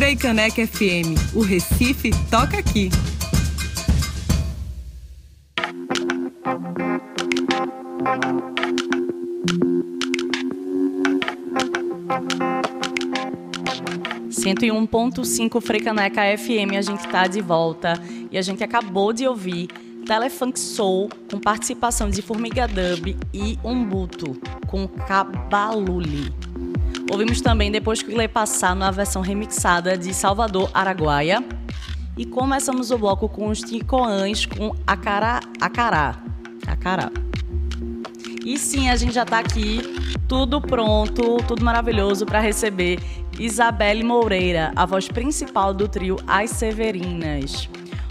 Frei Caneca FM, o Recife toca aqui. Cento e um ponto cinco FM, a gente tá de volta e a gente acabou de ouvir Telefunk Soul com participação de Formiga Dub e Umbuto com Cabaluli. Ouvimos também Depois que Lê Passar na versão remixada de Salvador Araguaia. E começamos o bloco com os Ticoãs com Acará. Acará. Acará. E sim, a gente já está aqui, tudo pronto, tudo maravilhoso para receber Isabelle Moreira, a voz principal do trio As Severinas.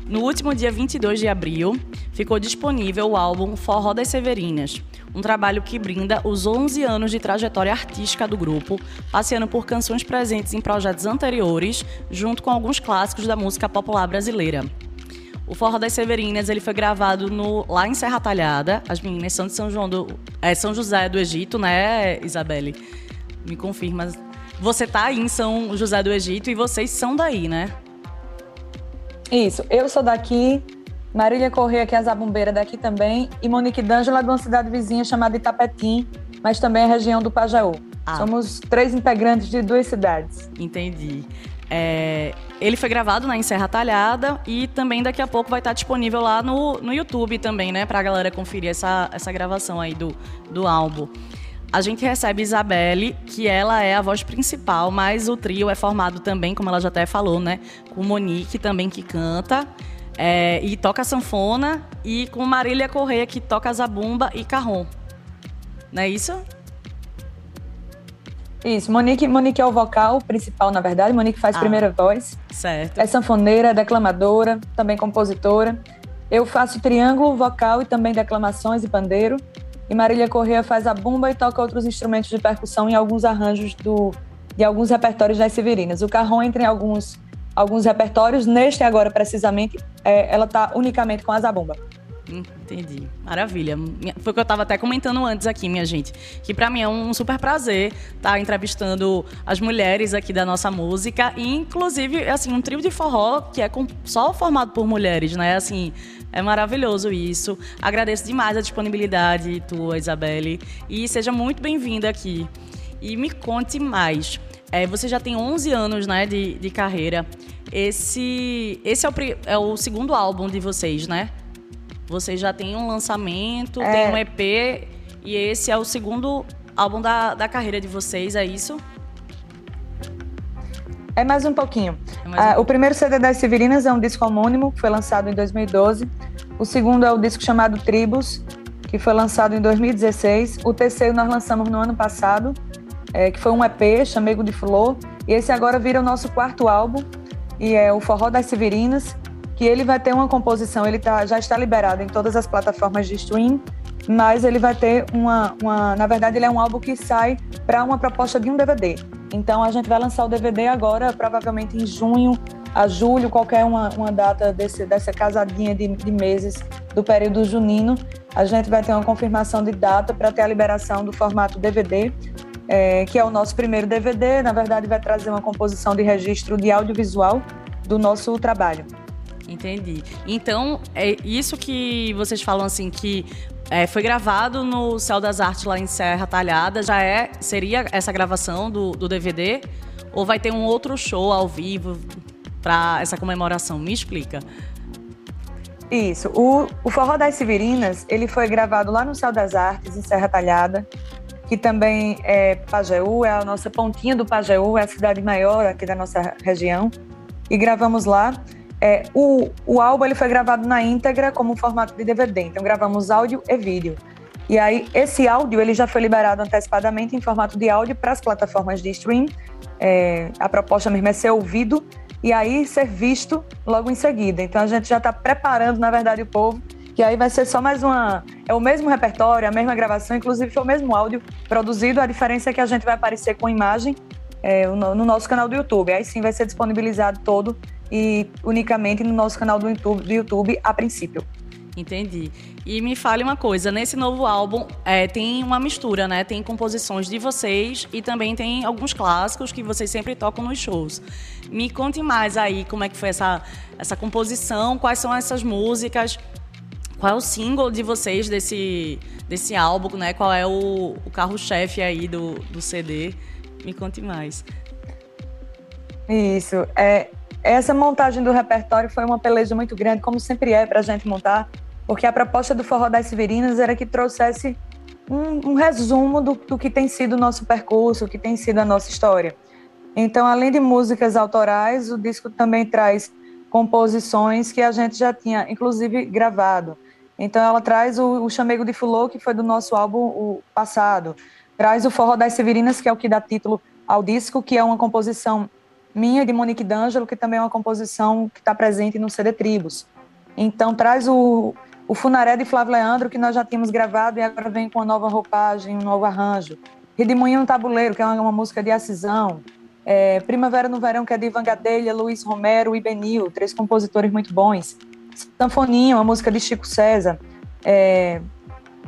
No último dia 22 de abril, ficou disponível o álbum Forró das Severinas, um trabalho que brinda os 11 anos de trajetória artística do grupo, passeando por canções presentes em projetos anteriores, junto com alguns clássicos da música popular brasileira. O Forró das Severinas ele foi gravado no, lá em Serra Talhada. As meninas são de São, João do, é, São José do Egito, né, Isabelle? Me confirma. Você tá aí em São José do Egito e vocês são daí, né? Isso, eu sou daqui, Marília Corrêa, que é a zabumbeira daqui também, e Monique D'Angela, de uma cidade vizinha chamada Itapetim, mas também é região do Pajaú. Ah. Somos três integrantes de duas cidades. Entendi. É, ele foi gravado na Serra Talhada e também daqui a pouco vai estar disponível lá no, no YouTube também, né? Pra galera conferir essa, essa gravação aí do, do álbum. A gente recebe Isabelle, que ela é a voz principal, mas o trio é formado também, como ela já até falou, né? Com Monique também que canta. É, e toca sanfona, e com Marília Correia, que toca zabumba e carrom. Não é isso? Isso, Monique, Monique é o vocal principal, na verdade. Monique faz ah, primeira voz. Certo. É sanfoneira, declamadora, também compositora. Eu faço triângulo vocal e também declamações e pandeiro. E Marília Corrêa faz a bumba e toca outros instrumentos de percussão em alguns arranjos do, de alguns repertórios das Severinas. O carrom entra em alguns, alguns repertórios, neste agora precisamente, é, ela está unicamente com a zabumba. Entendi. Maravilha. Foi o que eu estava até comentando antes aqui, minha gente. Que para mim é um super prazer estar tá entrevistando as mulheres aqui da nossa música. E, inclusive, assim, um trio de forró que é só formado por mulheres, né? Assim, é maravilhoso isso. Agradeço demais a disponibilidade tua, Isabelle. E seja muito bem-vinda aqui. E me conte mais. É, você já tem 11 anos né, de, de carreira. Esse, esse é, o, é o segundo álbum de vocês, né? Vocês já têm um lançamento, é. tem um EP. E esse é o segundo álbum da, da carreira de vocês, é isso? É mais um pouquinho. É mais um... Ah, o primeiro CD das Severinas é um disco homônimo, que foi lançado em 2012. O segundo é o disco chamado Tribos, que foi lançado em 2016. O terceiro nós lançamos no ano passado, é, que foi um EP, Chamego de Flor. E esse agora vira o nosso quarto álbum, e é o Forró das Severinas, que ele vai ter uma composição, ele tá, já está liberado em todas as plataformas de stream, mas ele vai ter uma, uma na verdade ele é um álbum que sai para uma proposta de um DVD. Então a gente vai lançar o DVD agora, provavelmente em junho a julho, qualquer uma, uma data desse, dessa casadinha de, de meses do período junino, a gente vai ter uma confirmação de data para ter a liberação do formato DVD, é, que é o nosso primeiro DVD. Na verdade, vai trazer uma composição de registro de audiovisual do nosso trabalho. Entendi. Então, é isso que vocês falam assim que é, foi gravado no Céu das Artes lá em Serra Talhada. Já é seria essa gravação do, do DVD ou vai ter um outro show ao vivo para essa comemoração? Me explica. Isso. O, o Forró das Severinas ele foi gravado lá no Céu das Artes em Serra Talhada, que também é Pajeú, é a nossa pontinha do Pajeú, é a cidade maior aqui da nossa região. E gravamos lá. É, o, o álbum ele foi gravado na íntegra como formato de DVD, então gravamos áudio e vídeo. E aí esse áudio ele já foi liberado antecipadamente em formato de áudio para as plataformas de stream. É, a proposta mesmo é ser ouvido e aí ser visto logo em seguida. Então a gente já está preparando, na verdade, o povo que aí vai ser só mais uma. É o mesmo repertório, a mesma gravação, inclusive foi o mesmo áudio produzido. A diferença é que a gente vai aparecer com imagem é, no, no, nosso canal do YouTube. Aí sim vai ser disponibilizado todo e unicamente no nosso canal do YouTube, do YouTube a princípio. Entendi. E me fale uma coisa, nesse novo álbum é, tem uma mistura, né? Tem composições de vocês e também tem alguns clássicos que vocês sempre tocam nos shows. Me conte mais aí como é que foi essa, essa composição, quais são essas músicas, qual é o single de vocês desse, desse álbum, né? Qual é o, o carro-chefe aí do, do CD? Me conte mais. Isso. É, essa montagem do repertório foi uma peleja muito grande, como sempre é para a gente montar, porque a proposta do Forró das Severinas era que trouxesse um, um resumo do, do, que tem sido o nosso percurso, o que tem sido a nossa história. Então, além de músicas autorais, o disco também traz composições que a gente já tinha, inclusive, gravado. Então, ela traz o, o Chamego de Fulô, que foi do nosso álbum o passado. Traz o Forró das Severinas, que é o que dá título ao disco, que é uma composição minha de Monique D'Angelo, que também é uma composição que está presente no CD Tribos. Então, traz o, o Funaré de Flávio Leandro, que nós já tínhamos gravado e agora vem com uma nova roupagem, um novo arranjo. Redemoinho no Tabuleiro, que é uma, uma música de Acisão. É, Primavera no Verão, que é de Ivan Gadelha, Luiz Romero e Benil, três compositores muito bons. Sanfoninha, uma música de Chico César. É,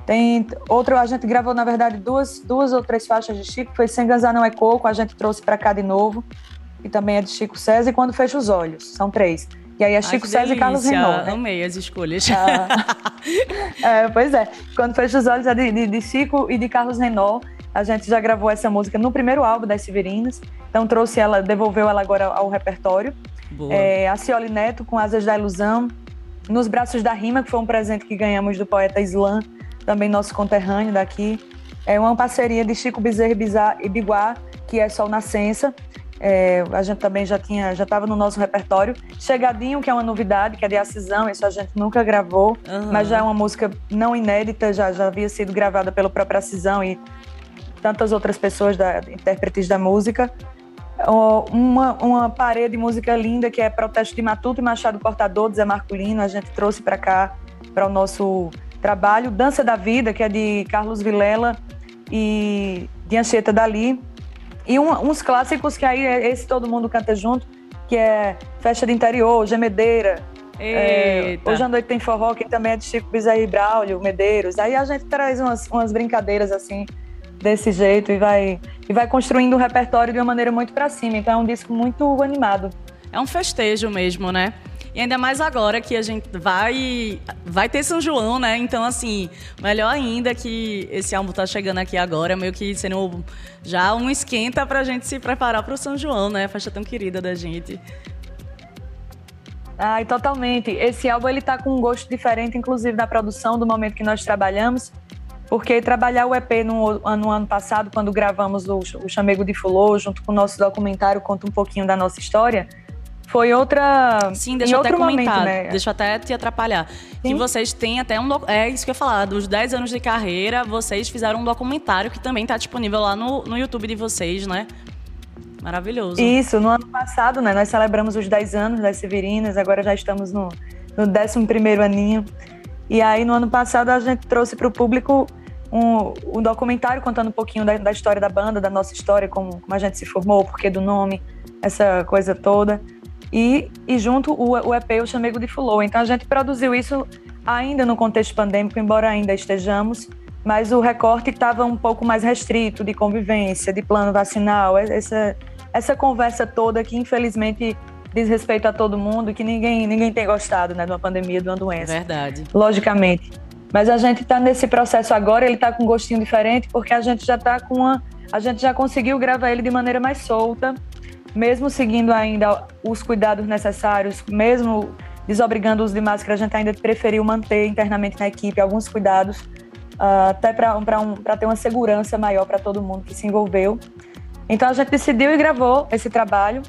tem outro, a gente gravou, na verdade, duas, duas ou três faixas de Chico, foi Sem Gazar Não É Coco, a gente trouxe para cá de novo que também é de Chico César, e Quando Fecha os Olhos. São três. E aí é Chico César delícia. e Carlos Renault. Né? Amei as escolhas. Ah, é, pois é. Quando Fecha os Olhos é de, de, de, Chico e de Carlos Renault. A gente já gravou essa música no primeiro álbum das Severinas. Então trouxe ela, devolveu ela agora ao repertório. Boa. É, a Cioli Neto com Asas da Ilusão. Nos Braços da Rima, que foi um presente que ganhamos do poeta Islã, também nosso conterrâneo daqui. É uma parceria de Chico Bezerra e Biguá, que é Sol Nascença. É, a gente também já tinha, já estava no nosso repertório. Chegadinho, que é uma novidade, que é de Acisão, isso a gente nunca gravou, uhum. mas já é uma música não inédita, já, já havia sido gravada pelo próprio Acisão e tantas outras pessoas, da, intérpretes da música. Uma, uma parede de música linda que é Protesto de Matuto e Machado Cortador, de Zé Marculino, a gente trouxe para cá, para o nosso trabalho. Dança da Vida, que é de Carlos Vilela e de Anchieta Dali e um, uns clássicos que aí esse todo mundo canta junto, que é Festa de Interior, Gemedeira. É, hoje à noite tem forró, que também é de Chico Bezerra e Braulio, Medeiros. Aí a gente traz umas, umas brincadeiras assim, desse jeito, e vai, e vai construindo o repertório de uma maneira muito para cima. Então é um disco muito animado. É um festejo mesmo, né? E ainda mais agora que a gente vai vai ter São João, né? Então, assim, melhor ainda que esse álbum tá chegando aqui agora, meio que sendo já um esquenta pra gente se preparar pro São João, né? A festa tão querida da gente. Ai, totalmente. Esse álbum ele tá com um gosto diferente, inclusive da produção, do momento que nós trabalhamos. Porque trabalhar o EP no, no ano passado, quando gravamos o, o Chamego de Fulô, junto com o nosso documentário, conta um pouquinho da nossa história foi outra. Sim, deixa eu até comentar, momento, né? deixa eu até te atrapalhar. Sim. Que vocês têm até um. É isso que eu ia falar, dos 10 anos de carreira, vocês fizeram um documentário que também está disponível lá no, no YouTube de vocês, né? Maravilhoso. Isso, no ano passado, né? Nós celebramos os 10 anos das Severinas, agora já estamos no, no 11 aninho. E aí, no ano passado, a gente trouxe para o público um, um, documentário contando um pouquinho da, da, história da banda, da nossa história, como, como a gente se formou, o porquê do nome, essa coisa toda. E, e junto o, o EP, o Chamego de Fulô. Então a gente produziu isso ainda no contexto pandêmico, embora ainda estejamos, mas o recorte estava um pouco mais restrito de convivência, de plano vacinal, essa, essa conversa toda que infelizmente diz respeito a todo mundo, que ninguém, ninguém tem gostado né, de uma pandemia, de uma doença. Verdade. Logicamente. Mas a gente está nesse processo agora, ele está com um gostinho diferente, porque a gente já está com uma. A gente já conseguiu gravar ele de maneira mais solta, mesmo seguindo ainda os cuidados necessários, mesmo desobrigando os de máscara, a gente ainda preferiu manter internamente na equipe alguns cuidados, uh, até para um, ter uma segurança maior para todo mundo que se envolveu. Então a gente decidiu e gravou esse trabalho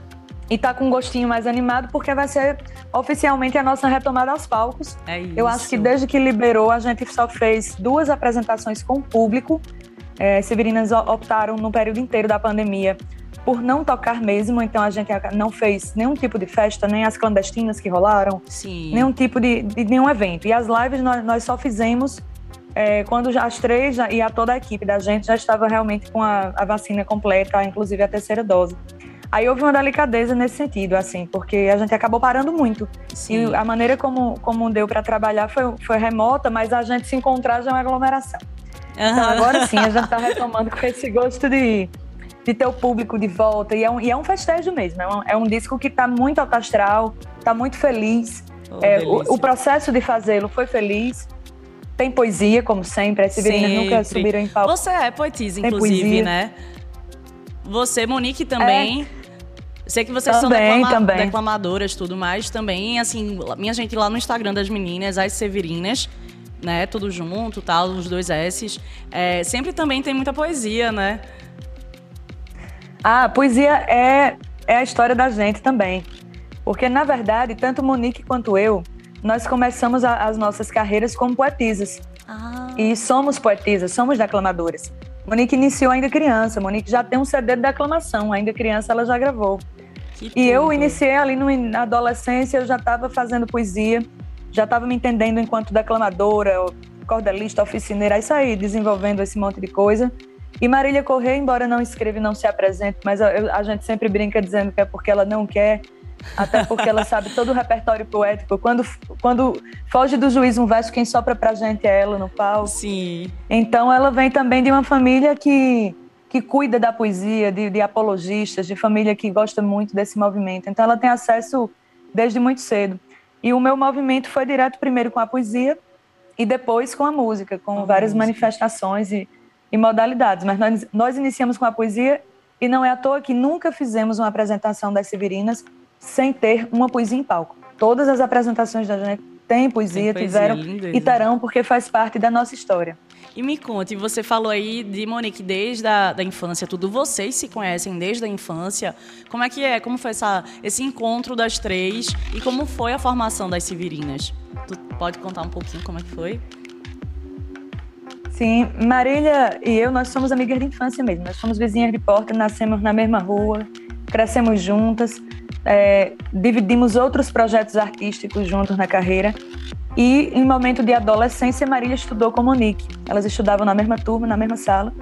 e está com um gostinho mais animado porque vai ser oficialmente a nossa retomada aos palcos. É isso. Eu acho que desde que liberou a gente só fez duas apresentações com o público. É, Severinas optaram no período inteiro da pandemia por não tocar mesmo, então a gente não fez nenhum tipo de festa, nem as clandestinas que rolaram, Sim. nenhum tipo de, de nenhum evento. E as lives nós, nós só fizemos é, quando as três e a toda a equipe da gente já estava realmente com a, a, vacina completa, inclusive a terceira dose. Aí houve uma delicadeza nesse sentido, assim, porque a gente acabou parando muito. Sim. E a maneira como, como deu para trabalhar foi, foi remota, mas a gente se encontrar já é uma aglomeração. Uhum. Então agora sim, a gente está retomando com esse gosto de, de ter o público de volta. E é um, e é um festejo mesmo. É um, é um disco que está muito alto astral, está muito feliz. Oh, é, o, o, processo de fazê-lo foi feliz. Tem poesia, como sempre. As Severinas nunca subiram em palco. Você é poetisa, inclusive, né? Você, Monique, também. É. Sei que vocês também, são declama também. declamadoras tudo mais. Também, assim, minha gente lá no Instagram das meninas, as Severinas, né? Tudo junto, tal, os dois S's. É, sempre também tem muita poesia, né? Ah, poesia é, é a história da gente também. Porque, na verdade, tanto Monique quanto eu, nós começamos a, as nossas carreiras como poetisas. Ah. E somos poetisas, somos declamadoras. Monique iniciou ainda criança. Monique já tem um CD de declamação. Ainda criança, ela já gravou. Que e eu iniciei ali no, na adolescência, eu já estava fazendo poesia, já estava me entendendo enquanto declamadora, cordelista, oficineira, isso aí, desenvolvendo esse monte de coisa. E Marília Correia, embora não escreva e não se apresente, mas a, a gente sempre brinca dizendo que é porque ela não quer, até porque ela sabe todo o repertório poético. Quando, quando foge do juiz um verso, quem sopra pra gente é ela no palco. Sim. Então ela vem também de uma família que, que cuida da poesia, de, de apologistas, de família que gosta muito desse movimento. Então ela tem acesso desde muito cedo. E o meu movimento foi direto primeiro com a poesia e depois com a música, com várias música. manifestações e, e modalidades. Mas nós, nós iniciamos com a poesia e não é à toa que nunca fizemos uma apresentação das Severinas sem ter uma poesia em palco. Todas as apresentações da gente têm poesia, poesia tiveram linda, e terão, porque faz parte da nossa história. E me conte, você falou aí de Monique desde a da infância, tudo. Vocês se conhecem desde a infância. Como é que é? Como foi essa, esse encontro das três? E como foi a formação das Severinas? Tu pode contar um pouquinho como é que foi? Sim, Marília e eu, nós somos amigas de infância mesmo. Nós somos vizinhas de porta, nascemos na mesma rua, crescemos juntas é, dividimos outros projetos artísticos juntos na carreira. E em momento de adolescência, Marília estudou com Monique. Elas estudavam na mesma turma, na mesma sala.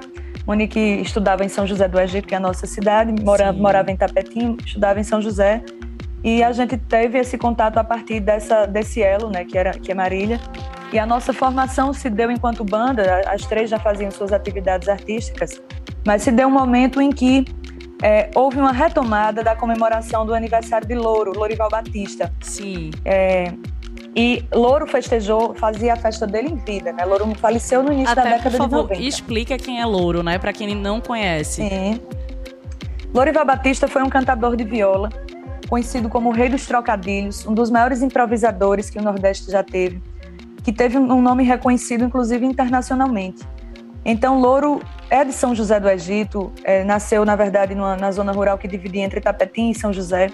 Monique estudava em São José do Egito, que é a nossa cidade, morava, morava em Tapetim, estudava em São José. E a gente teve esse contato a partir dessa, desse elo, né, que, era, que é Marília. E a nossa formação se deu enquanto banda, as três já faziam suas atividades artísticas, mas se deu um momento em que é, houve uma retomada da comemoração do aniversário de Louro, Lorival Batista. Sim. É, e Louro festejou, fazia a festa dele em vida, né? Louro faleceu no início Até, da década por favor, de 90. explica quem é Louro, né? Para quem não conhece. Sim. Lorival Batista foi um cantador de viola, conhecido como o Rei dos Trocadilhos, um dos maiores improvisadores que o Nordeste já teve, que teve um nome reconhecido, inclusive, internacionalmente. Então, Louro é de São José do Egito, é, nasceu, na verdade, numa, na zona rural que dividia entre Tapetim e São José.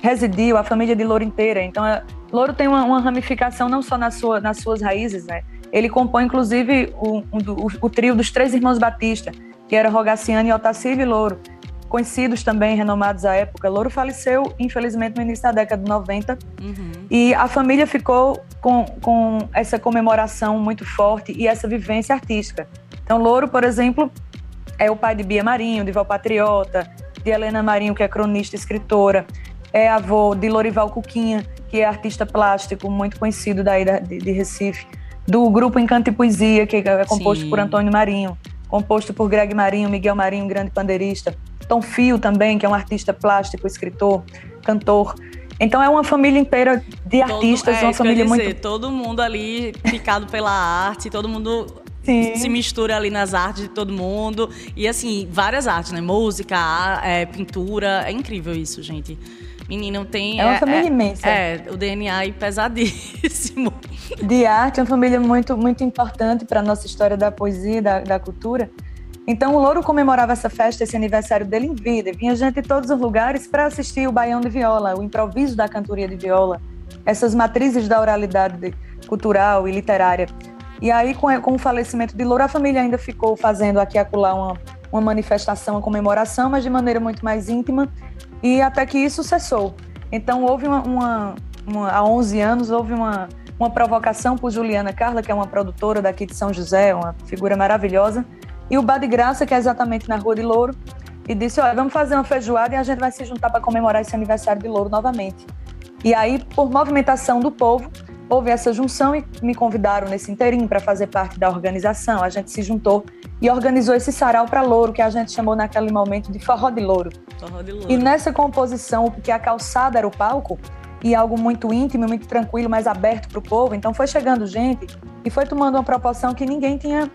Residiu a família de Louro inteira. Então, é, Louro tem uma, uma, ramificação não só na sua, nas suas raízes, né? Ele compõe, inclusive, o, o, o, trio dos três irmãos Batista, que era Rogaciano, Otacílio e Louro. Conhecidos também, renomados à época. Louro faleceu, infelizmente, no início da década de 90. Uhum. E a família ficou com, com essa comemoração muito forte e essa vivência artística. Então, Louro, por exemplo, é o pai de Bia Marinho, de Val Patriota, de Helena Marinho, que é cronista e escritora, é avô de Lorival Cuquinha, que é artista plástico muito conhecido daí de, de Recife, do grupo Encanto e Poesia, que é composto Sim. por Antônio Marinho, composto por Greg Marinho, Miguel Marinho, grande pandeirista, Tom Fio também, que é um artista plástico, escritor, cantor. Então é uma família inteira de artistas, todo, é, uma família dizer, muito. Todo mundo ali picado pela arte, todo mundo Sim. se mistura ali nas artes de todo mundo. E assim, várias artes, né? Música, é, pintura. É incrível isso, gente. Menina, tem. É uma é, família é, imensa. É, o DNA aí pesadíssimo. De arte, é uma família muito, muito importante para a nossa história da poesia, da, da cultura. Então, o Louro comemorava essa festa, esse aniversário dele em vida. Vinha gente de todos os lugares para assistir o baião de viola, o improviso da cantoria de viola, essas matrizes da oralidade cultural e literária. E aí, com, com o falecimento de Loura, a família ainda ficou fazendo aqui e acolá uma, uma manifestação, uma comemoração, mas de maneira muito mais íntima, e até que isso cessou. Então, houve uma, uma, uma há 11 anos, houve uma, uma provocação por Juliana Carla, que é uma produtora daqui de São José, uma figura maravilhosa, e o Bar de Graça, que é exatamente na Rua de Louro, e disse: Olha, vamos fazer uma feijoada e a gente vai se juntar para comemorar esse aniversário de Louro novamente. E aí, por movimentação do povo, houve essa junção e me convidaram nesse inteirinho para fazer parte da organização. A gente se juntou e organizou esse sarau para louro, que a gente chamou naquele momento de forró de louro. Forró de louro. E nessa composição, porque a calçada era o palco, e algo muito íntimo, muito tranquilo, mais aberto para o povo, então foi chegando gente e foi tomando uma proporção que ninguém tinha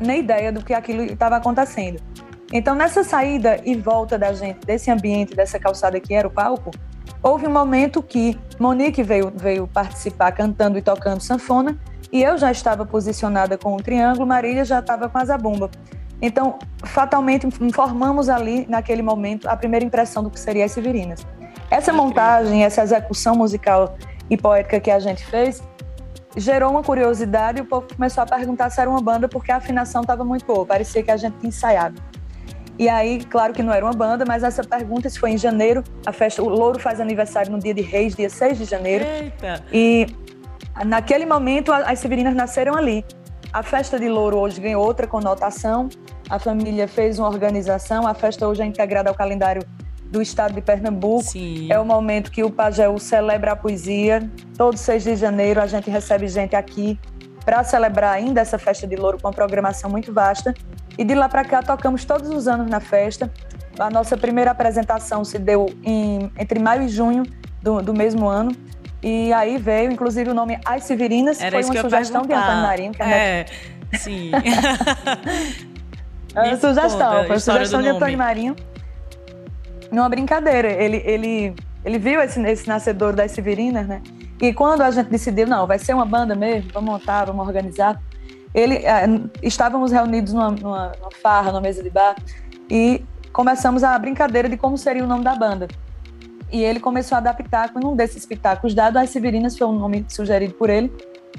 nem ideia do que aquilo estava acontecendo. Então, nessa saída e volta da gente, desse ambiente, dessa calçada que era o palco, houve um momento que Monique veio, veio participar cantando e tocando sanfona, e eu já estava posicionada com o triângulo, Marília já estava com a zabumba. Então, fatalmente, formamos ali, naquele momento, a primeira impressão do que seria as Severinas. Essa montagem, essa execução musical e poética que a gente fez, gerou uma curiosidade e o povo começou a perguntar se era uma banda, porque a afinação estava muito boa, parecia que a gente tinha ensaiado. E aí, claro que não era uma banda, mas essa pergunta, isso foi em janeiro, a festa, o Louro faz aniversário no dia de Reis, dia 6 de janeiro. Eita! E naquele momento as Severinas nasceram ali. A festa de Louro hoje ganhou outra conotação, a família fez uma organização, a festa hoje é integrada ao calendário do estado de Pernambuco. Sim. É o momento que o Pajéu celebra a poesia. Todo 6 de janeiro a gente recebe gente aqui para celebrar ainda essa festa de Louro com uma programação muito vasta. E de lá para cá tocamos todos os anos na festa. A nossa primeira apresentação se deu em, entre maio e junho do, do mesmo ano. E aí veio, inclusive, o nome As Severinas, Era foi uma sugestão de Antônio Marinho. Que é, sim. é uma sugestão, foi uma sugestão de Antônio Marinho. Numa brincadeira. Ele, ele, ele viu esse, esse nascedor das Severinas, né? E quando a gente decidiu, não, vai ser uma banda mesmo, vamos montar, vamos organizar, ele, é, estávamos reunidos numa, numa, numa farra, numa mesa de bar, e começamos a brincadeira de como seria o nome da banda. E ele começou a adaptar com um desses pitacos dado às Severinas, foi um nome sugerido por ele,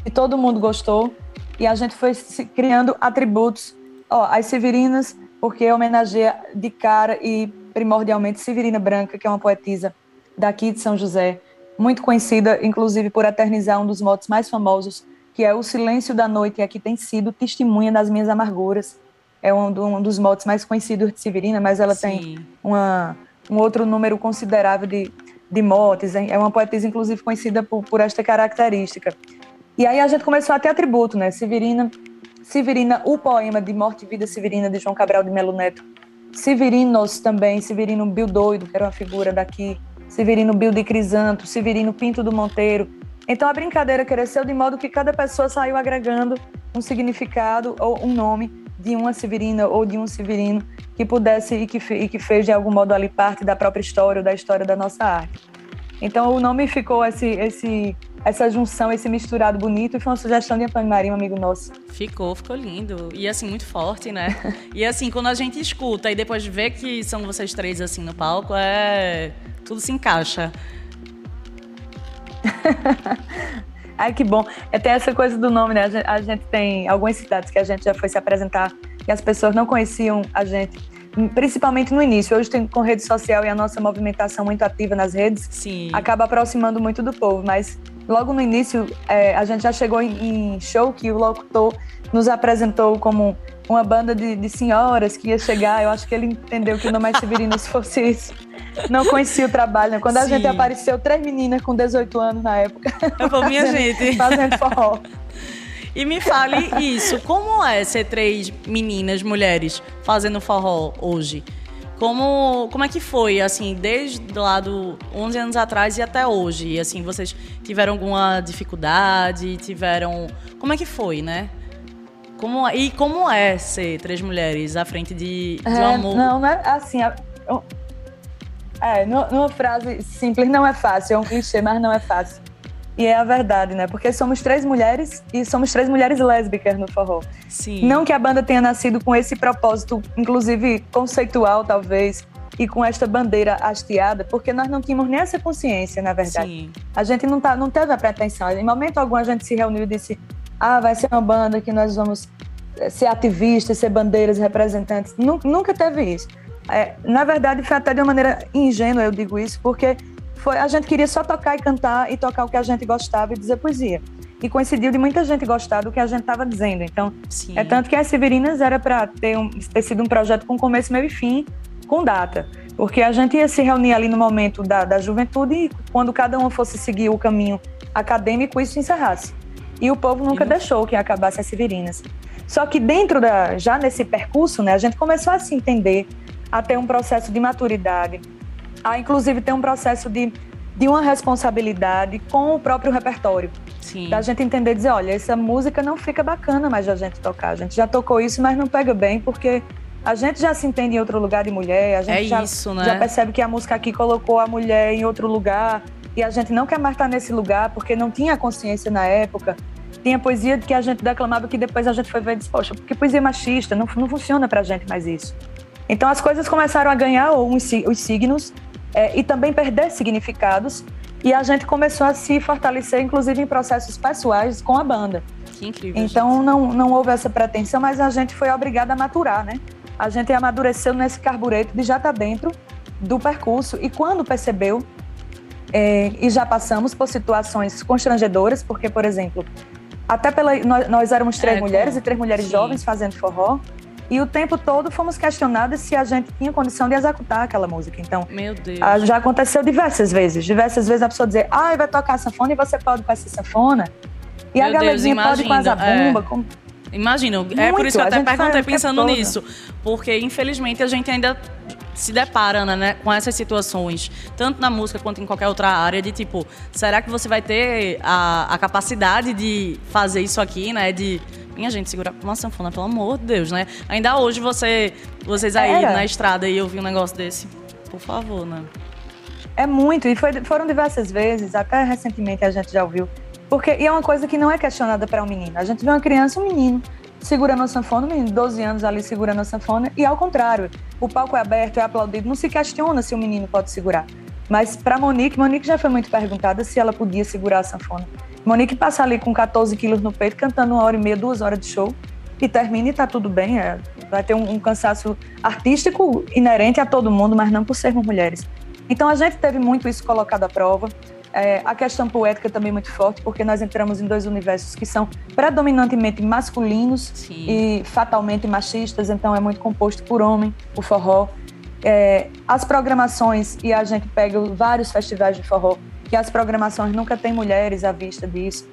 e todo mundo gostou, e a gente foi criando atributos. Ó, as Severinas, porque homenageia de cara e primordialmente Severina Branca, que é uma poetisa daqui de São José, muito conhecida, inclusive, por eternizar um dos motos mais famosos que é O Silêncio da Noite, e aqui tem sido testemunha das minhas amarguras. É um, um dos motes mais conhecidos de Severina, mas ela Sim. tem uma, um outro número considerável de, de motes. É uma poetisa, inclusive, conhecida por, por esta característica. E aí a gente começou a ter atributo, né? Severina, Severina, o poema de Morte e Vida Severina, de João Cabral de Melo Neto. Severinos também, Severino Bill Doido, que era uma figura daqui. Severino Bill de Crisanto, Severino Pinto do Monteiro, então a brincadeira cresceu de modo que cada pessoa saiu agregando um significado ou um nome de uma Severina ou de um Severino que pudesse e que, e que fez de algum modo ali parte da própria história ou da história da nossa arte. Então o nome ficou esse, esse, essa junção, esse misturado bonito, e foi uma sugestão de Antônio Marinho, um amigo nosso. Ficou, ficou lindo. E assim, muito forte, né? e assim, quando a gente escuta e depois vê que são vocês três assim no palco, é. Tudo se encaixa. Ai, que bom. Até essa coisa do nome, né? A gente, a gente, tem algumas cidades que a gente já foi se apresentar e as pessoas não conheciam a gente, principalmente no início. Hoje tem com rede social e a nossa movimentação muito ativa nas redes Sim. acaba aproximando muito do povo, mas logo no início é, a gente já chegou em, em show que o locutor nos apresentou como uma banda de, de, senhoras que ia chegar. Eu acho que ele entendeu que o Nome Severino se fosse isso. Não conhecia o trabalho, né? Quando a Sim. gente apareceu, três meninas com 18 anos na época. Eu minha gente. Fazendo forró. E me fale isso, como é ser três meninas, mulheres, fazendo forró hoje? Como, como é que foi, assim, desde lá do 11 anos atrás e até hoje? E, assim, vocês tiveram alguma dificuldade? Tiveram... Como é que foi, né? Como, e como é ser três mulheres à frente de, de é, um amor? Não, não é assim. É, numa frase simples, não é fácil. É um clichê, mas não é fácil. E é a verdade, né? Porque somos três mulheres e somos três mulheres lésbicas no forró. Sim. Não que a banda tenha nascido com esse propósito, inclusive conceitual, talvez, e com esta bandeira hasteada, porque nós não tínhamos nem essa consciência, na verdade. Sim. A gente não, tá, não teve a pretensão. Em momento algum a gente se reuniu e disse: ah, vai ser uma banda que nós vamos eh, ser ativistas, ser bandeiras, representantes. Nunca teve isso. É, na verdade, foi até de uma maneira ingênua, eu digo isso, porque foi, a gente queria só tocar e cantar e tocar o que a gente gostava e dizer poesia. E coincidiu de muita gente gostar do que a gente estava dizendo. Então, Sim. é tanto que as Severinas era para ter, um, ter sido um projeto com começo, meio e fim, com data. Porque a gente ia se reunir ali no momento da, da juventude e quando cada um fosse seguir o caminho acadêmico, isso encerrasse. E o povo nunca deixou que acabasse as Severinas. Só que dentro da, já nesse percurso, né, a gente começou a se entender, a ter um processo de maturidade, a inclusive ter um processo de, de uma responsabilidade com o próprio repertório. Sim. Da gente entender e dizer, olha, essa música não fica bacana mais da gente tocar. A gente já tocou isso, mas não pega bem, porque a gente já se entende em outro lugar de mulher, a gente é já, isso, né? já percebe que a música aqui colocou a mulher em outro lugar e a gente não quer mais estar nesse lugar porque não tinha consciência na época. Tinha poesia que a gente declamava que depois a gente foi ver e disse, poxa, porque poesia machista, não, não funciona pra gente mais isso. Então as coisas começaram a ganhar os signos é, e também perder significados e a gente começou a se fortalecer, inclusive em processos pessoais com a banda. Que incrível. Então não, não houve essa pretensão, mas a gente foi obrigada a maturar, né? a gente amadureceu nesse carbureto de já estar tá dentro do percurso. E quando percebeu, é, e já passamos por situações constrangedoras, porque, por exemplo, até pela, nós, nós éramos três é, mulheres e três mulheres sim. jovens fazendo forró. E o tempo todo fomos questionadas se a gente tinha condição de executar aquela música. Então, Meu Deus. já aconteceu diversas vezes. Diversas vezes a pessoa dizer, ah, vai tocar sanfona e você pode com essa sanfona. E Meu a galerinha pode com a zabumba. É. Com... Imagino. é por isso que eu até perguntei pensando nisso. Porque, infelizmente, a gente ainda se depara né, com essas situações, tanto na música quanto em qualquer outra área, de tipo, será que você vai ter a, a capacidade de fazer isso aqui, né? De. Minha gente, segurar uma sanfona, pelo amor de Deus, né? Ainda hoje você, vocês aí Era. na estrada e ouvir um negócio desse. Por favor, né? É muito, e foi, foram diversas vezes, até recentemente a gente já ouviu porque, e é uma coisa que não é questionada para um menino. A gente vê uma criança, um menino, segurando a sanfona, um menino, 12 anos ali segurando a sanfona, e ao contrário, o palco é aberto, é aplaudido, não se questiona se o menino pode segurar. Mas para Monique, Monique já foi muito perguntada se ela podia segurar a sanfona. Monique passa ali com 14 quilos no peito, cantando uma hora e meia, duas horas de show, e termina e tá tudo bem. É, vai ter um, um cansaço artístico inerente a todo mundo, mas não por sermos mulheres. Então a gente teve muito isso colocado à prova. É, a questão poética também é muito forte, porque nós entramos em dois universos que são predominantemente masculinos Sim. e fatalmente machistas, então é muito composto por homem, o forró. É, as programações, e a gente pega vários festivais de forró, que as programações nunca têm mulheres à vista disso.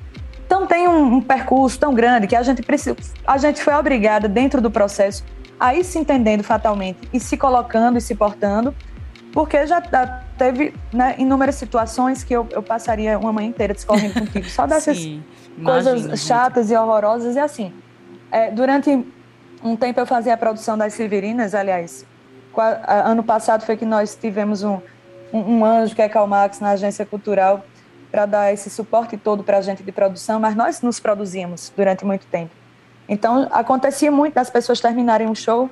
Então tem um, um percurso tão grande que a gente precisa, a gente foi obrigada dentro do processo a ir se entendendo fatalmente e se colocando e se portando porque já teve né, inúmeras situações que eu, eu, passaria uma manhã inteira discorrendo contigo, só dessas Sim, coisas chatas e horrorosas. E assim, é, durante um tempo eu fazia a produção das Severinas, aliás, ano passado foi que nós tivemos um, um, um anjo, que é Calmax, na agência cultural, para dar esse suporte todo para a gente de produção, mas nós nos produzíamos durante muito tempo. Então, acontecia muito das pessoas terminarem um show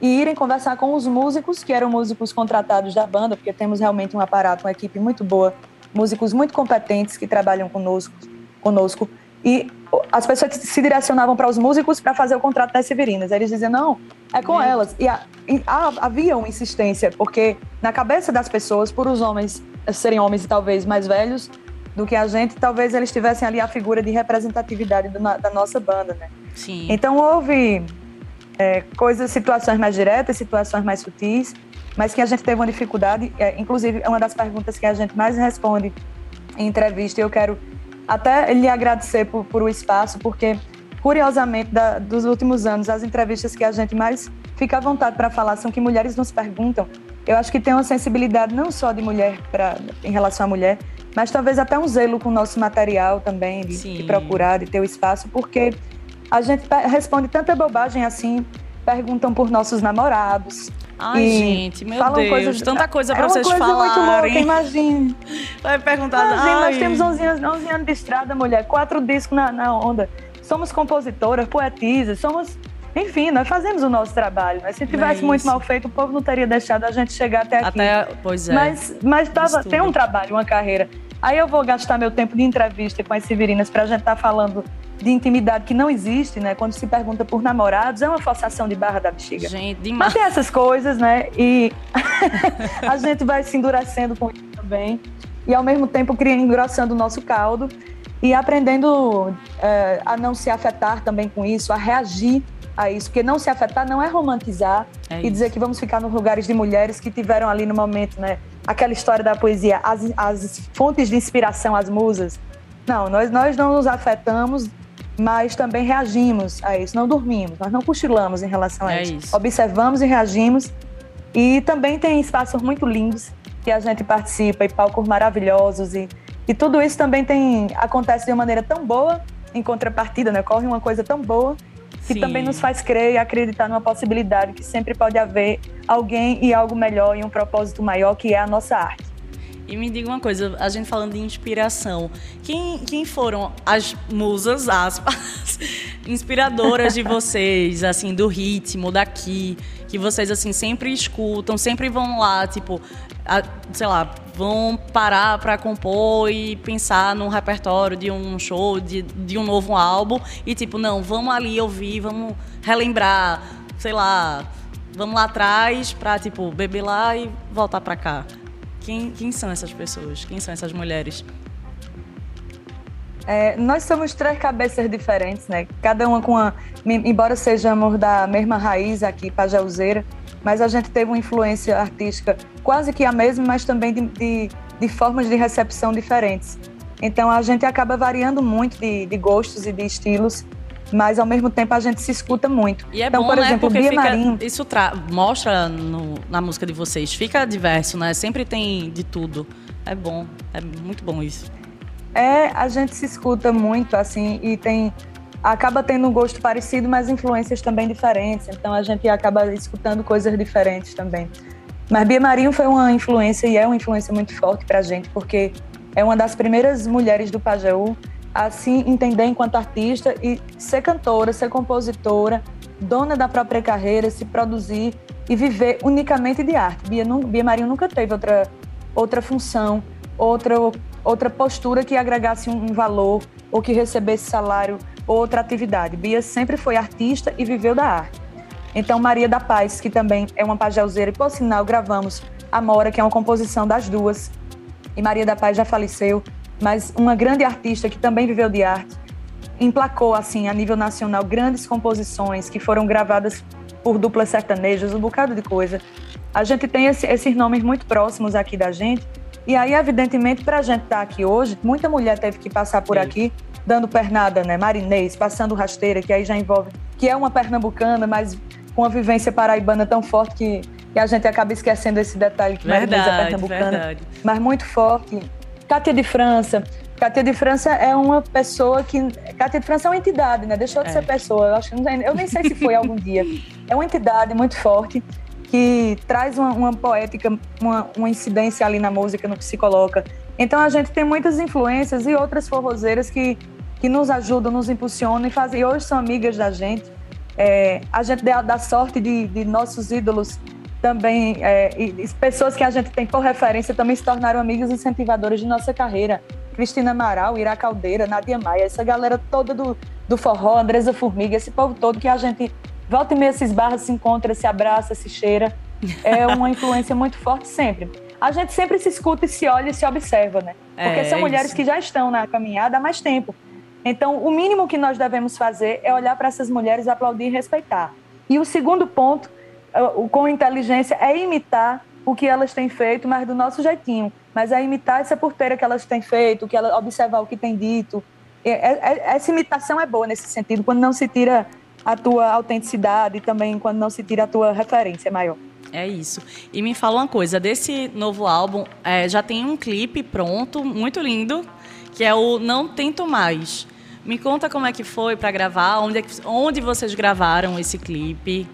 e irem conversar com os músicos, que eram músicos contratados da banda, porque temos realmente um aparato, uma equipe muito boa, músicos muito competentes que trabalham conosco, conosco e as pessoas se direcionavam para os músicos para fazer o contrato das Severinas. Eles diziam, não, é com elas. E, a, e a, havia uma insistência, porque na cabeça das pessoas, por os homens serem homens talvez mais velhos do que a gente, talvez eles tivessem ali a figura de representatividade do, da nossa banda, né? Sim. Então houve é, coisas, situações mais diretas, situações mais sutis, mas que a gente teve uma dificuldade. É, inclusive, é uma das perguntas que a gente mais responde em entrevista. E eu quero até lhe agradecer por, por o espaço, porque, curiosamente, da, dos últimos anos, as entrevistas que a gente mais fica à vontade para falar são que mulheres nos perguntam. Eu acho que tem uma sensibilidade não só de mulher pra, em relação à mulher, mas talvez até um zelo com o nosso material também, de, de procurar, de ter o espaço, porque a gente responde tanta bobagem assim, perguntam por nossos namorados. Ai, gente, meu falam Deus, coisas, tanta coisa pra é vocês falarem. É uma coisa muito louca, imagine. Vai perguntar... Imagine, nós temos 11 anos, 11 anos de estrada, mulher, quatro discos na, na onda. Somos compositoras, poetisas, somos... Enfim, nós fazemos o nosso trabalho. Né? Se tivesse é muito mal feito, o povo não teria deixado a gente chegar até aqui. Até, pois é. Mas, mas tava, tem um trabalho, uma carreira. Aí eu vou gastar meu tempo de entrevista com as Severinas para a gente estar tá falando de intimidade que não existe, né? Quando se pergunta por namorados, é uma forçação de barra da bexiga. Gente, demais. Mas tem essas coisas, né? E a gente vai se endurecendo com isso também. E ao mesmo tempo criando, engrossando o nosso caldo e aprendendo é, a não se afetar também com isso, a reagir a isso, porque não se afetar não é romantizar é e dizer que vamos ficar nos lugares de mulheres que tiveram ali no momento, né? Aquela história da poesia, as, as fontes de inspiração, as musas. Não, nós, nós não nos afetamos, mas também reagimos a isso, não dormimos, nós não cochilamos em relação a é isso. isso. Observamos e reagimos. E também tem espaços muito lindos que a gente participa e palcos maravilhosos e, e tudo isso também tem acontece de uma maneira tão boa em contrapartida, né? Corre uma coisa tão boa que Sim. também nos faz crer e acreditar numa possibilidade que sempre pode haver alguém e algo melhor e um propósito maior que é a nossa arte. E me diga uma coisa, a gente falando de inspiração, quem, quem foram as musas, aspas, inspiradoras de vocês, assim, do ritmo, daqui, que vocês, assim, sempre escutam, sempre vão lá, tipo, a, sei lá, vão parar para compor e pensar num repertório de um show, de, de um novo álbum, e tipo, não, vamos ali ouvir, vamos relembrar, sei lá, vamos lá atrás para tipo, beber lá e voltar para cá. Quem, quem são essas pessoas? Quem são essas mulheres? É, nós somos três cabeças diferentes, né? Cada uma com a. Embora sejamos da mesma raiz aqui, Pajauzeira, mas a gente teve uma influência artística quase que a mesma, mas também de, de, de formas de recepção diferentes. Então a gente acaba variando muito de, de, gostos e de estilos, mas ao mesmo tempo a gente se escuta muito. E é então, bom, por né? exemplo, Bia fica, Marinho. Isso mostra no, na música de vocês, fica diverso, né? Sempre tem de tudo. É bom, é muito bom isso. É, a gente se escuta muito, assim, e tem acaba tendo um gosto parecido, mas influências também diferentes. Então a gente acaba escutando coisas diferentes também. Mas Bia Marinho foi uma influência e é uma influência muito forte para a gente, porque é uma das primeiras mulheres do Pajeú a se entender enquanto artista e ser cantora, ser compositora, dona da própria carreira, se produzir e viver unicamente de arte. Bia, Bia Marinho nunca teve outra, outra função, outra, outra postura que agregasse um valor ou que recebesse salário ou outra atividade. Bia sempre foi artista e viveu da arte. Então, Maria da Paz, que também é uma pajelzeira, e por sinal gravamos Amora, que é uma composição das duas. E Maria da Paz já faleceu, mas uma grande artista que também viveu de arte, emplacou, assim, a nível nacional, grandes composições que foram gravadas por duplas sertanejas, um bocado de coisa. A gente tem esse, esses nomes muito próximos aqui da gente. E aí, evidentemente, para a gente estar tá aqui hoje, muita mulher teve que passar por Sim. aqui dando pernada, né? Marinês, passando rasteira, que aí já envolve, que é uma pernambucana, mas com uma vivência paraibana tão forte que, que a gente acaba esquecendo esse detalhe que verdade, Marinês é pernambucana, verdade. mas muito forte. Cátia de França. Cátia de França é uma pessoa que. Cátia de França é uma entidade, né? Deixou de é. ser pessoa. Eu, acho, eu nem sei se foi algum dia. É uma entidade muito forte que traz uma, uma poética, uma, uma, incidência ali na música, no que se coloca. Então a gente tem muitas influências e outras forrozeiras que, que nos ajudam, nos impulsionam e fazem. E hoje são amigas da gente. É, a gente dá, dá sorte de, de, nossos ídolos também, é, e, pessoas que a gente tem por referência também se tornaram amigas incentivadoras de nossa carreira. Cristina Amaral, Ira Caldeira, Nadia Maia, essa galera toda do, do forró, Andresa Formiga, esse povo todo que a gente volta e meia se esbarra, se encontra, se abraça, se cheira. É uma influência muito forte sempre. A gente sempre se escuta e se olha e se observa, né? Porque é, são mulheres isso. que já estão na caminhada há mais tempo. Então, o mínimo que nós devemos fazer é olhar para essas mulheres, aplaudir e respeitar. E o segundo ponto, com inteligência, é imitar o que elas têm feito, mas do nosso jeitinho. Mas é imitar essa porteira que elas têm feito, que ela, observar o que tem dito. É, é, essa imitação é boa nesse sentido, quando não se tira a tua autenticidade e também quando não se tira a tua referência maior. É isso. E me fala uma coisa, desse novo álbum, é, já tem um clipe pronto, muito lindo, que é o Não Tento Mais. Me conta como é que foi para gravar, onde, é onde vocês gravaram esse clipe,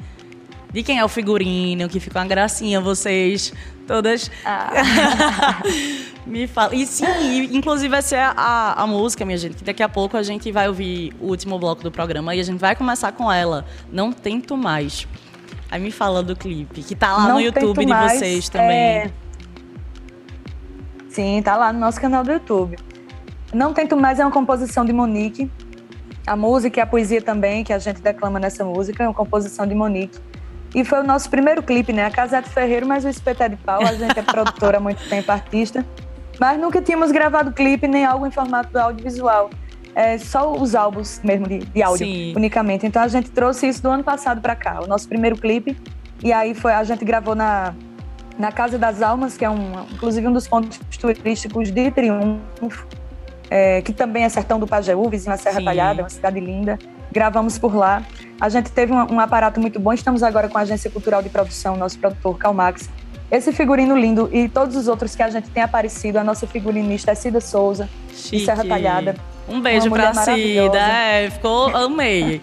de quem é o figurino, que ficou uma gracinha vocês todas. Ah. Me fala. E sim, inclusive vai ser a, a música, minha gente, que daqui a pouco a gente vai ouvir o último bloco do programa e a gente vai começar com ela. Não tento mais. Aí me fala do clipe, que tá lá Não no YouTube de mais, vocês também. É... Sim, tá lá no nosso canal do YouTube. Não Tento Mais é uma composição de Monique. A música e a poesia também, que a gente declama nessa música, é uma composição de Monique. E foi o nosso primeiro clipe, né? A Casa é de Ferreiro, mas o Espeto é de Pau. A gente é produtora há muito tempo, artista. Mas nunca tínhamos gravado clipe nem algo em formato audiovisual. é, só os álbuns mesmo de, de áudio, Sim. unicamente. Então a gente trouxe isso do ano passado para cá, o nosso primeiro clipe. E aí foi a gente gravou na, na Casa das Almas, que é um, inclusive um dos pontos turísticos de Triunfo, é, que também é sertão do Pajeú, vizinho à Serra Sim. Talhada, uma cidade linda. Gravamos por lá. A gente teve um, um, aparato muito bom. Estamos agora com a Agência Cultural de Produção, nosso produtor Calmax. Esse figurino lindo e todos os outros que a gente tem aparecido, a nossa figurinista é Cida Souza, Chique. de Serra Talhada. Um beijo pra Cida, é, ficou, amei.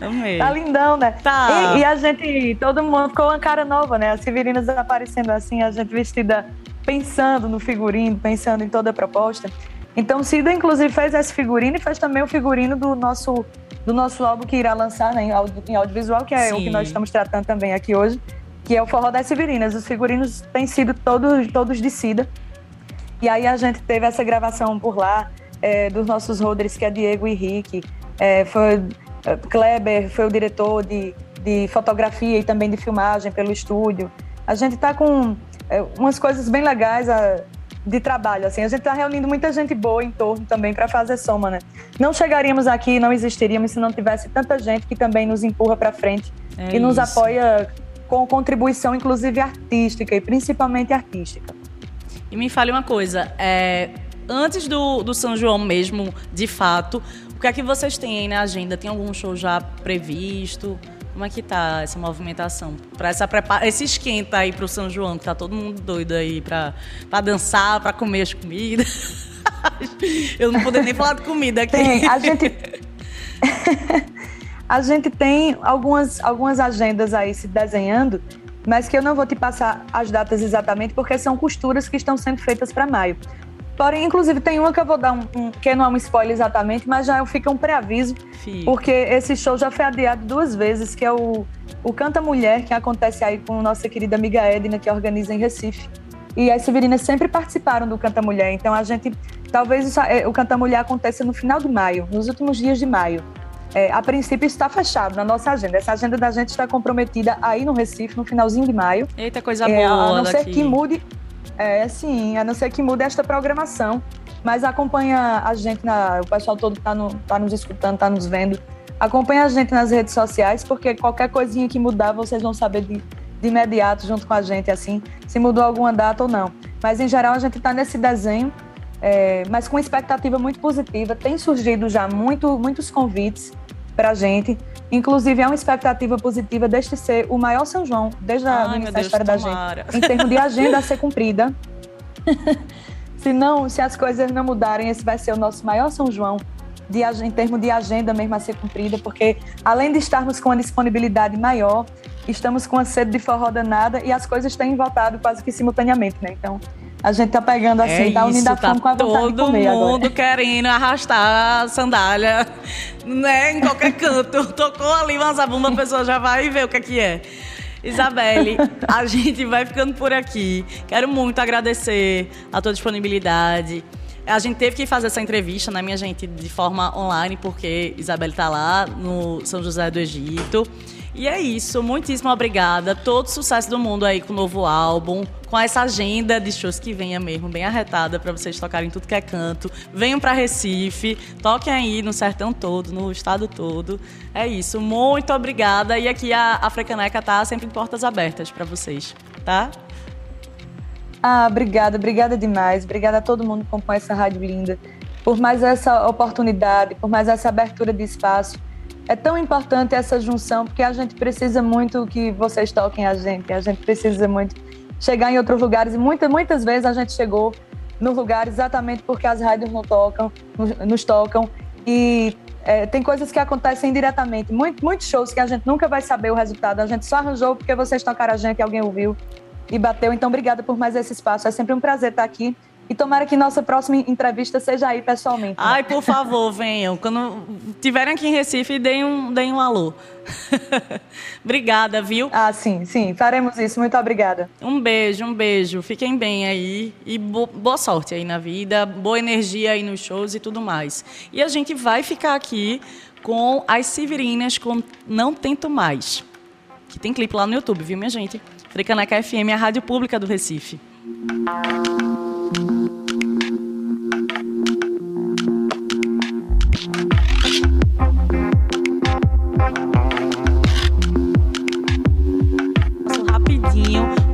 Amei. Tá lindão, né? Tá. E, e, a gente, todo mundo ficou uma cara nova, né? As figurinas aparecendo assim, a gente vestida pensando no figurino, pensando em toda a proposta. Então, Cida, inclusive, fez esse figurino e fez também o figurino do nosso, do nosso álbum que irá lançar né, em, audio, em audiovisual, que é Sim. o que nós estamos tratando também aqui hoje, que é o Forró das Severinas. Os figurinos têm sido todos, todos de Cida. E aí a gente teve essa gravação por lá, é, dos nossos roaders, que é Diego e Rick. É, foi, é, Kleber foi o diretor de, de fotografia e também de filmagem pelo estúdio. A gente está com é, umas coisas bem legais. A, de trabalho, assim. A gente está reunindo muita gente boa em torno também para fazer soma, né? Não chegaríamos aqui, não existiríamos se não tivesse tanta gente que também nos empurra para frente é e nos isso. apoia com contribuição, inclusive artística e principalmente artística. E me fale uma coisa, é, antes do, do São João mesmo, de fato, o que é que vocês têm aí na agenda? Tem algum show já previsto? Como é que tá essa movimentação? Para essa prepara esse esquenta aí pro São João, que tá todo mundo doido aí para dançar, para comer as comidas. Eu não poderia nem falar de comida aqui. Tem, a gente A gente tem algumas algumas agendas aí se desenhando, mas que eu não vou te passar as datas exatamente porque são costuras que estão sendo feitas para maio. Porém, inclusive, tem uma que eu vou dar um, um que não é um spoiler exatamente, mas já fica um pré-aviso, porque esse show já foi adiado duas vezes, que é o, o Canta Mulher, que acontece aí com nossa querida amiga Edna, que organiza em Recife. E as Severinas sempre participaram do Canta Mulher, então a gente, talvez isso, é, o Canta Mulher aconteça no final de maio, nos últimos dias de maio. É, a princípio está fechado na nossa agenda. Essa agenda da gente está comprometida aí no Recife, no finalzinho de maio. Eita, coisa é, boa. A não ser que mude é, sim, a não ser que mude esta programação. Mas acompanha a gente, na, o pessoal todo está no, tá nos escutando, está nos vendo. Acompanha a gente nas redes sociais, porque qualquer coisinha que mudar, vocês vão saber de, de imediato junto com a gente, assim, se mudou alguma data ou não. Mas, em geral, a gente está nesse desenho, é, mas com expectativa muito positiva. Tem surgido já muito, muitos convites para a gente. Inclusive, é uma expectativa positiva deste ser o maior São João, desde a história da gente, em termos de agenda a ser cumprida. se não, se as coisas não mudarem, esse vai ser o nosso maior São João de, em termos de agenda mesmo a ser cumprida, porque além de estarmos com uma disponibilidade maior, estamos com a sede de forró danada e as coisas têm voltado quase que simultaneamente, né? Então, a gente tá pegando assim, é tá unindo a tá fome com a vontade Todo mundo querendo arrastar a sandália, né, em qualquer canto. Tocou ali uma zabumba, a pessoa já vai ver o que é que é. Isabelle, a gente vai ficando por aqui. Quero muito agradecer a tua disponibilidade. A gente teve que fazer essa entrevista, né, minha gente, de forma online, porque Isabelle tá lá no São José do Egito. E é isso, muitíssimo obrigada. Todo sucesso do mundo aí com o novo álbum, com essa agenda de shows que venha mesmo, bem arretada para vocês tocarem tudo que é canto. Venham para Recife, toquem aí no sertão todo, no estado todo. É isso, muito obrigada. E aqui a, a Frecaneca tá sempre em portas abertas para vocês, tá? Ah, obrigada, obrigada demais. Obrigada a todo mundo que compõe essa rádio linda. Por mais essa oportunidade, por mais essa abertura de espaço é tão importante essa junção, porque a gente precisa muito que vocês toquem a gente, a gente precisa muito chegar em outros lugares, e muitas, muitas vezes a gente chegou no lugar exatamente porque as rádios não tocam, nos tocam, e é, tem coisas que acontecem diretamente, muito, muitos shows que a gente nunca vai saber o resultado, a gente só arranjou porque vocês tocaram a gente, alguém ouviu e bateu, então obrigada por mais esse espaço, é sempre um prazer estar aqui, e tomara que nossa próxima entrevista seja aí pessoalmente. Ai, por favor, venham. Quando tiverem aqui em Recife, deem um, deem um alô. obrigada, viu? Ah, sim, sim. Faremos isso. Muito obrigada. Um beijo, um beijo. Fiquem bem aí. E boa sorte aí na vida. Boa energia aí nos shows e tudo mais. E a gente vai ficar aqui com as Severinas com Não Tento Mais. Que tem clipe lá no YouTube, viu, minha gente? Frecaneca FM, a rádio pública do Recife.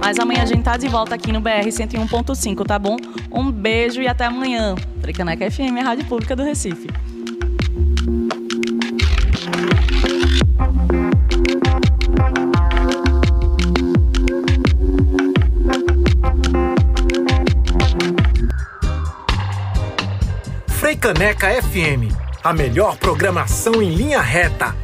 Mas amanhã a tá de volta aqui no BR 101.5, tá bom? Um beijo e até amanhã. Tricaneca FM, a Rádio Pública do Recife. Freicaneca FM, a melhor programação em linha reta